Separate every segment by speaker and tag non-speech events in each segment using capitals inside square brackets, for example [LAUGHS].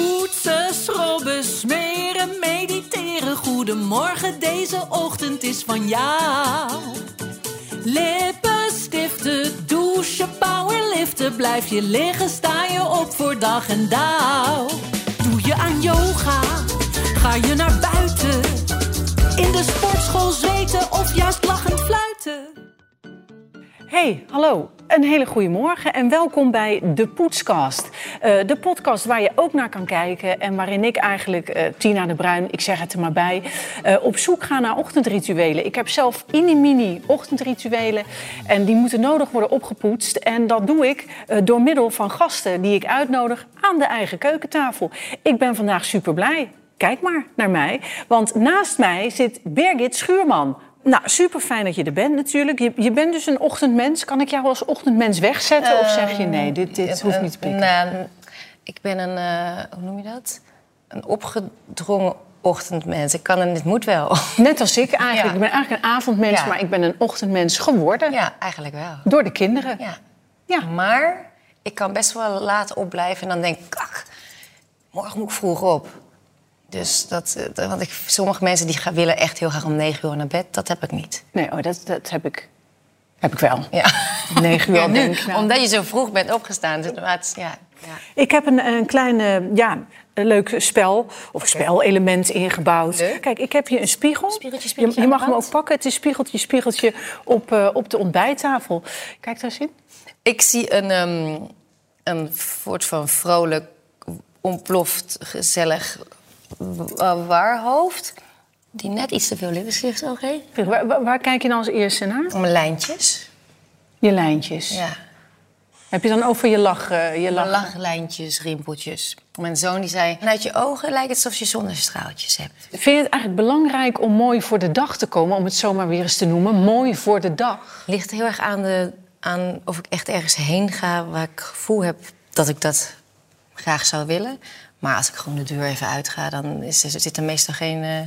Speaker 1: Poetsen, schrobben, smeren, mediteren. Goedemorgen, deze ochtend is van jou. Lippenstiften, douchen, powerliften. Blijf je liggen, sta je op voor dag en dauw. Doe je aan yoga, ga je naar buiten. In de sportschool zweten of juist.
Speaker 2: Hey, hallo. Een hele goede morgen en welkom bij De Poetscast. Eh, de podcast waar je ook naar kan kijken en waarin ik eigenlijk, eh, Tina de Bruin, ik zeg het er maar bij, eh, op zoek ga naar ochtendrituelen. Ik heb zelf mini-mini ochtendrituelen en die moeten nodig worden opgepoetst. En dat doe ik door middel van gasten die ik uitnodig aan de eigen keukentafel. Ik ben vandaag super blij. Kijk maar naar mij, want naast mij zit Birgit Schuurman. Nou, super fijn dat je er bent natuurlijk. Je, je bent dus een ochtendmens. Kan ik jou als ochtendmens wegzetten? of zeg je nee, dit, dit hoeft niet te pikken?
Speaker 3: Nou, ik ben een, uh, hoe noem je dat? Een opgedrongen ochtendmens. Ik kan en dit moet wel. [LAUGHS]
Speaker 2: Net als ik eigenlijk. Ja. Ik ben eigenlijk een avondmens, ja. maar ik ben een ochtendmens geworden.
Speaker 3: Ja, eigenlijk wel.
Speaker 2: Door de kinderen.
Speaker 3: Ja. ja. Maar ik kan best wel laat opblijven en dan denk ik, kak, morgen moet ik vroeg op. Dus dat, want ik, sommige mensen die gaan, willen echt heel graag om negen uur naar bed. Dat heb ik niet.
Speaker 2: Nee, oh, dat, dat heb ik. Heb ik wel.
Speaker 3: Ja.
Speaker 2: Negen uur
Speaker 3: ja,
Speaker 2: denk ik.
Speaker 3: Nou. Omdat je zo vroeg bent opgestaan. Dus, het, ja,
Speaker 2: ja. Ik heb een, een klein ja, een leuk spel of spelelement ingebouwd.
Speaker 3: Leuk.
Speaker 2: Kijk, ik heb hier een spiegel.
Speaker 3: Spiegeltje, spiegeltje
Speaker 2: je, je mag hem ook pakken. Het is spiegeltje, spiegeltje op, uh, op de ontbijttafel. Kijk daar eens in.
Speaker 3: Ik zie een, um, een soort van vrolijk, ontploft, gezellig waarhoofd. Die net iets te veel lippenstift heeft.
Speaker 2: Waar, waar, waar, kijk je dan als eerste naar?
Speaker 3: Mijn lijntjes.
Speaker 2: Je lijntjes?
Speaker 3: Ja.
Speaker 2: Heb je dan over je lach? Uh, je lach...
Speaker 3: lachlijntjes, rimpeltjes. Mijn zoon die zei, uit je ogen lijkt het alsof je zonnestraaltjes hebt.
Speaker 2: Vind je het eigenlijk belangrijk om mooi voor de dag te komen... om het zomaar weer eens te noemen, mooi voor de dag?
Speaker 3: Ligt heel erg aan, de, aan of ik echt ergens heen ga... waar ik gevoel heb dat ik dat graag zou willen. Maar als ik gewoon de deur even uitga, dan is, zit er meestal geen, uh,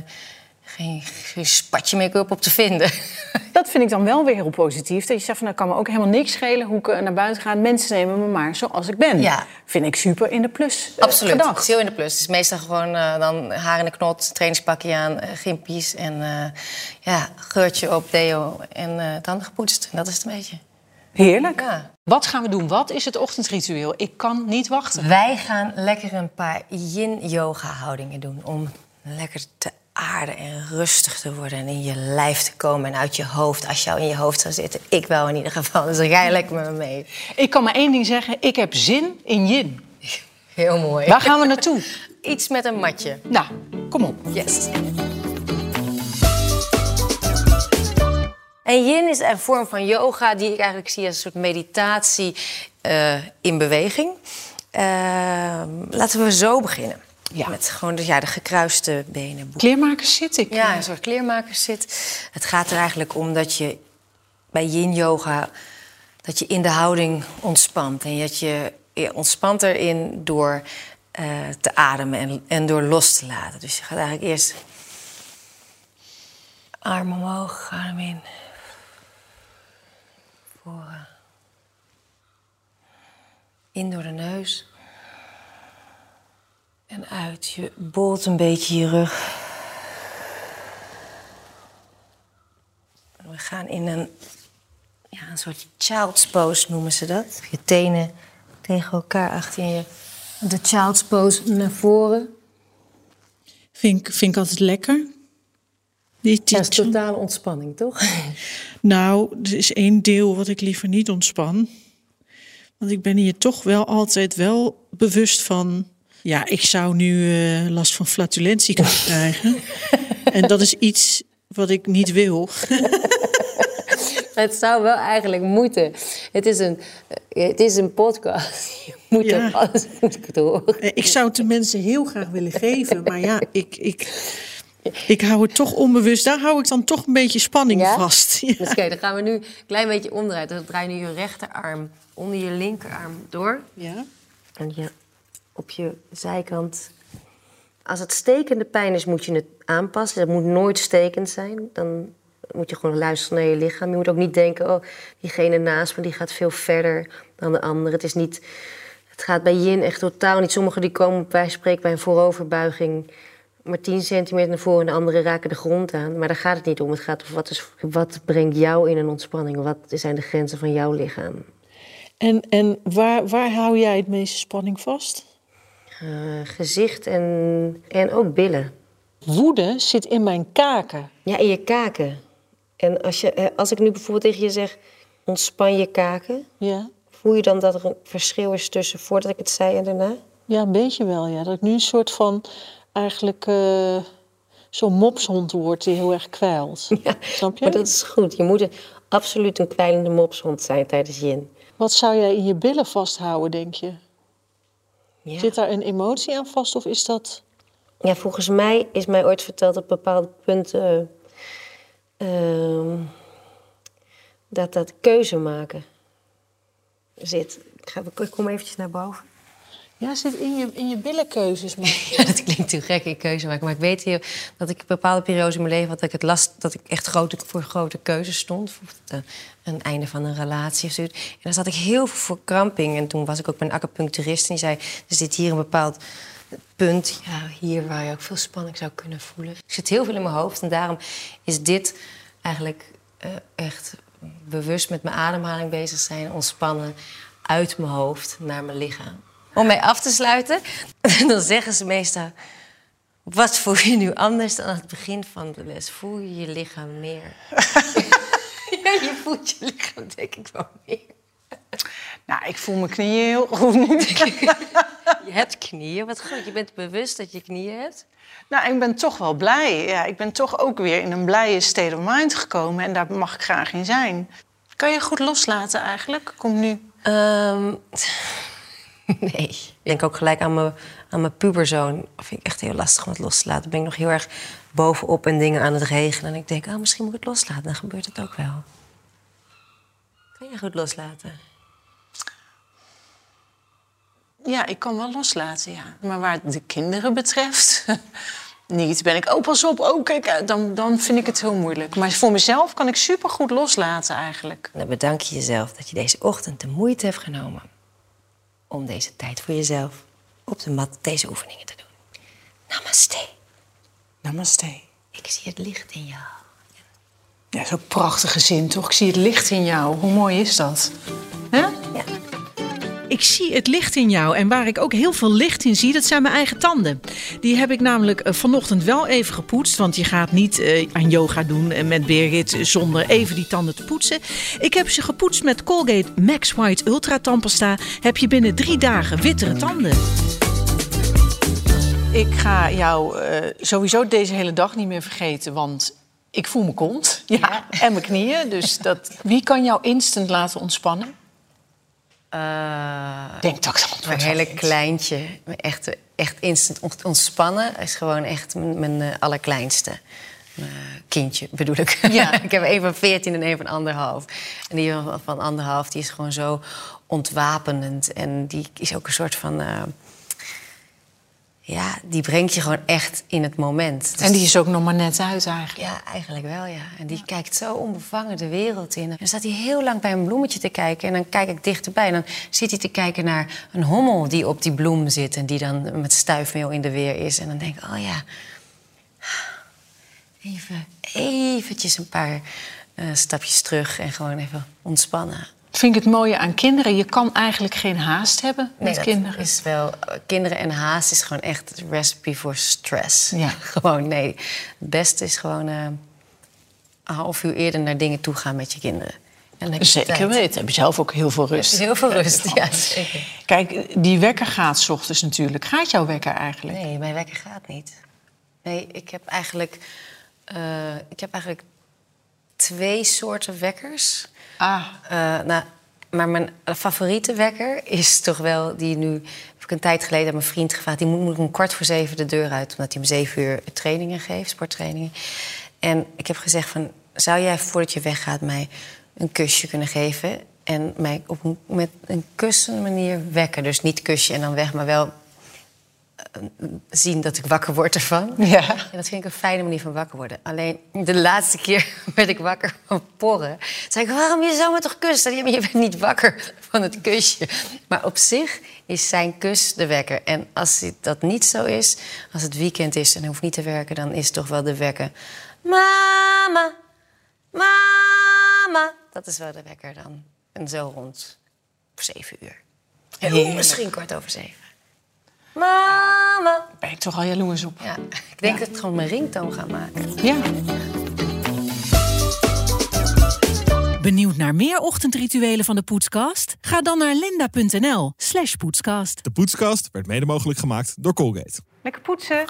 Speaker 3: geen, geen spatje make-up op te vinden. [LAUGHS]
Speaker 2: Dat vind ik dan wel weer heel positief. Dat je zegt van, nou kan me ook helemaal niks schelen hoe ik naar buiten ga. Mensen nemen me maar zoals ik ben.
Speaker 3: Ja.
Speaker 2: Vind ik super in de plus uh,
Speaker 3: Absoluut,
Speaker 2: gedacht.
Speaker 3: het is heel in de plus. Het is meestal gewoon uh, dan haar in de knot, trainingspakje aan, gimpies... en ja, geurtje op, deo en tanden gepoetst. En dat is het een beetje.
Speaker 2: Heerlijk.
Speaker 3: Ja.
Speaker 2: Wat gaan we doen? Wat is het ochtendritueel? Ik kan niet wachten.
Speaker 3: Wij gaan lekker een paar yin-yoga-houdingen doen. Om lekker te aarden en rustig te worden. En in je lijf te komen en uit je hoofd. Als jou in je hoofd zou zitten. Ik wel in ieder geval. Dus dan ga je lekker met me mee.
Speaker 2: Ik kan maar één ding zeggen. Ik heb zin in yin.
Speaker 3: Heel mooi.
Speaker 2: Waar gaan we naartoe?
Speaker 3: Iets met een matje.
Speaker 2: Nou, kom op.
Speaker 3: Yes. En yin is een vorm van yoga die ik eigenlijk zie als een soort meditatie uh, in beweging. Uh, laten we zo beginnen.
Speaker 2: Ja.
Speaker 3: Met gewoon de, ja, de gekruiste benen.
Speaker 2: Kleermakers zit ik.
Speaker 3: Ja, een soort kleermakers zit. Het gaat er eigenlijk om dat je bij yin yoga... dat je in de houding ontspant. En dat je, je ontspant erin door uh, te ademen en, en door los te laten. Dus je gaat eigenlijk eerst... arm omhoog, adem in... In door de neus. En uit. Je bolt een beetje je rug. We gaan in een, ja, een soort child's pose noemen ze dat. Je tenen tegen elkaar achter je. De child's pose naar voren.
Speaker 4: Vind vind ik altijd lekker. Die, die
Speaker 3: dat is totale ontspanning, toch? [LAUGHS]
Speaker 4: Nou, er is één deel wat ik liever niet ontspan. Want ik ben hier toch wel altijd wel bewust van... Ja, ik zou nu uh, last van flatulentie kunnen krijgen. en dat is iets wat ik niet wil. [LAUGHS]
Speaker 3: Het zou wel eigenlijk moeten. Het is een, het is een podcast. [LAUGHS] Je moet
Speaker 4: Ja.
Speaker 3: er alles het horen.
Speaker 4: Eh, Ik zou het de mensen heel graag willen geven. Maar ja, ik, ik, ik hou het toch onbewust. Daar hou ik dan toch een beetje spanning
Speaker 3: Ja?
Speaker 4: vast. [LAUGHS] Ja.
Speaker 3: Dus kijk, dan gaan we nu een klein beetje omdraaien. Dan draai je nu je rechterarm onder je linkerarm door.
Speaker 4: Ja.
Speaker 3: En je op je zijkant. Als het stekende pijn is, moet je het aanpassen. Dat moet nooit stekend zijn. Dan moet je gewoon luisteren naar je lichaam. Je moet ook niet denken, oh, diegene naast me die gaat veel verder dan de andere. Het is niet Het gaat bij yin echt totaal niet. Sommigen die komen bij spreken bij een vooroverbuiging maar 10 centimeter naar voren en de anderen raken de grond aan. Maar daar gaat het niet om. Het gaat om wat, is, wat brengt jou in een ontspanning? Wat zijn de grenzen van jouw lichaam?
Speaker 4: En, en waar, waar hou jij het meeste spanning vast?
Speaker 3: Uh, gezicht en, en ook billen.
Speaker 4: Woede zit in mijn kaken.
Speaker 3: Ja, in je kaken. En als, je, eh, als ik nu bijvoorbeeld tegen je zeg, ontspan je kaken.
Speaker 4: Ja.
Speaker 3: Voel je dan dat er een verschil is tussen voordat ik het zei en daarna?
Speaker 4: Ja, een beetje wel. Ja. Dat ik nu een soort van eigenlijk uh, zo'n mopshond wordt die heel erg kwijlt. [LAUGHS] Ja, Snap je?
Speaker 3: Maar dat is goed. Je moet absoluut een kwijlende mopshond zijn tijdens yin.
Speaker 4: Wat zou jij in je billen vasthouden, denk je? Ja. Zit daar een emotie aan vast of is dat...
Speaker 3: Ja, volgens mij is mij ooit verteld op bepaalde punten... Uh, dat dat keuze maken zit. Ik, ga, ik kom eventjes naar boven.
Speaker 4: Ja, zit in je, in je billenkeuzes. Maar... [LAUGHS]
Speaker 3: Ja, dat klinkt heel gek in keuze maken. Maar ik weet heel, dat ik bepaalde periodes in mijn leven had dat ik het last dat ik echt grote, voor grote keuzes stond. Voor een einde van een relatie of zoiets. En dan zat ik heel veel voor kramping. En toen was ik ook bij een acupuncturist en die zei: er zit hier een bepaald punt, ja, hier waar je ook veel spanning zou kunnen voelen. Ik zit heel veel in mijn hoofd en daarom is dit eigenlijk uh, echt bewust met mijn ademhaling bezig zijn, ontspannen uit mijn hoofd naar mijn lichaam om mij af te sluiten. [LAUGHS] dan zeggen ze meestal... Wat voel je nu anders dan aan het begin van de les? Voel je je lichaam meer? [LAUGHS] ja, je voelt je lichaam denk ik wel meer.
Speaker 2: Nou, ik voel mijn knieën heel goed nu. [LAUGHS]
Speaker 3: je hebt knieën, wat goed. Je bent bewust dat je knieën hebt.
Speaker 2: Nou, ik ben toch wel blij. Ja, ik ben toch ook weer in een blije state of mind gekomen. En daar mag ik graag in zijn. Kan je goed loslaten eigenlijk? Kom nu.
Speaker 3: Um, [LAUGHS] Nee. Ik denk ook gelijk aan mijn, aan mijn puberzoon. Dat vind ik echt heel lastig om het los te laten. Dan ben ik nog heel erg bovenop en dingen aan het regelen. En ik denk, oh, misschien moet ik het loslaten. Dan gebeurt het ook wel. Kan je goed loslaten?
Speaker 2: Ja, ik kan wel loslaten, ja. Maar waar de kinderen betreft, [LAUGHS] niet. Ben ik, oh, pas op, oh, kijk, eh, dan, dan vind ik het heel moeilijk. Maar voor mezelf kan ik supergoed loslaten eigenlijk.
Speaker 3: Dan bedank je jezelf dat je deze ochtend de moeite hebt genomen om deze tijd voor jezelf op de mat deze oefeningen te doen. Namaste.
Speaker 2: Namaste.
Speaker 3: Ik zie het licht in jou.
Speaker 2: Ja, zo'n prachtige zin, toch? Ik zie het licht in jou. Hoe mooi is dat? Ja. Ik zie het licht in jou. En waar ik ook heel veel licht in zie, dat zijn mijn eigen tanden. Die heb ik namelijk eh, vanochtend wel even gepoetst. Want je gaat niet uh, aan yoga doen eh, met Birgit zonder even die tanden te poetsen. Ik heb ze gepoetst met Colgate Max White Ultra Tandpasta. Heb je binnen drie dagen wittere tanden. Ik ga jou uh, sowieso deze hele dag niet meer vergeten, want ik voel mijn kont ja, en mijn knieën. Dus dat, wie kan jou instant laten ontspannen?
Speaker 3: Uh,
Speaker 2: Denk dat ik
Speaker 3: Een hele kleintje. Echt, echt instant ontspannen is gewoon echt mijn, mijn uh, allerkleinste. Uh, kindje bedoel ik. Ja. [LAUGHS] ik heb een van 14 en een van anderhalf. En die van anderhalf die is gewoon zo ontwapenend. En die is ook een soort van ja, die brengt je gewoon echt in het moment.
Speaker 2: Dus en die is ook nog maar net uit eigenlijk.
Speaker 3: Ja, eigenlijk wel, ja. En die kijkt zo onbevangen de wereld in. En dan staat hij heel lang bij een bloemetje te kijken. En dan kijk ik dichterbij. En dan zit hij te kijken naar een hommel die op die bloem zit... en die dan met stuifmeel in de weer is. En dan denk ik, oh ja... Even, eventjes een paar uh, stapjes terug en gewoon even ontspannen
Speaker 2: vind ik het mooie aan kinderen. Je kan eigenlijk geen haast hebben met
Speaker 3: nee,
Speaker 2: kinderen.
Speaker 3: Is wel, kinderen en haast is gewoon echt een recipe voor stress. Ja. [LAUGHS] gewoon, nee. Het beste is gewoon uh, een half uur eerder naar dingen toe gaan met je kinderen.
Speaker 2: En zeker weten. Heb je zelf ook heel veel rust.
Speaker 3: Heel veel rust, [LAUGHS] ja, zeker.
Speaker 2: Kijk, die wekker gaat s ochtends natuurlijk. Gaat jouw wekker eigenlijk?
Speaker 3: Nee, mijn wekker gaat niet. Nee, ik heb eigenlijk, uh, ik heb eigenlijk twee soorten wekkers.
Speaker 2: Ah.
Speaker 3: Uh, nou, maar mijn favoriete wekker is toch wel die nu. Heb ik een tijd geleden aan mijn vriend gevraagd. Die moet, moet om kwart voor zeven de deur uit, omdat hij om zeven uur trainingen geeft, sporttrainingen. En ik heb gezegd van, zou jij voordat je weggaat mij een kusje kunnen geven en mij op een, met een kussende manier wekken? Dus niet kusje en dan weg, maar wel zien dat ik wakker word ervan. [LAUGHS]
Speaker 2: Ja.
Speaker 3: En dat vind ik een fijne manier van wakker worden. Alleen de laatste keer [LAUGHS] werd ik wakker van porren. Zei ik, waarom je zou me toch kussen? Je bent niet wakker van het kusje. Maar op zich is zijn kus de wekker. En als dat niet zo is, als het weekend is en hij hoeft niet te werken, dan is het toch wel de wekker. Mama, mama. Dat is wel de wekker dan. En zo rond zeven uur. Misschien kwart over zeven. Mama.
Speaker 5: Ben ik toch al jaloers op.
Speaker 3: Ja, ik denk dat ik gewoon mijn ringtoon ga maken.
Speaker 5: Ja.
Speaker 2: Benieuwd naar meer ochtendrituelen van de Poetskast? Ga dan naar linda.nl slash poetskast.
Speaker 1: De Poetskast werd mede mogelijk gemaakt door Colgate.
Speaker 5: Lekker poetsen.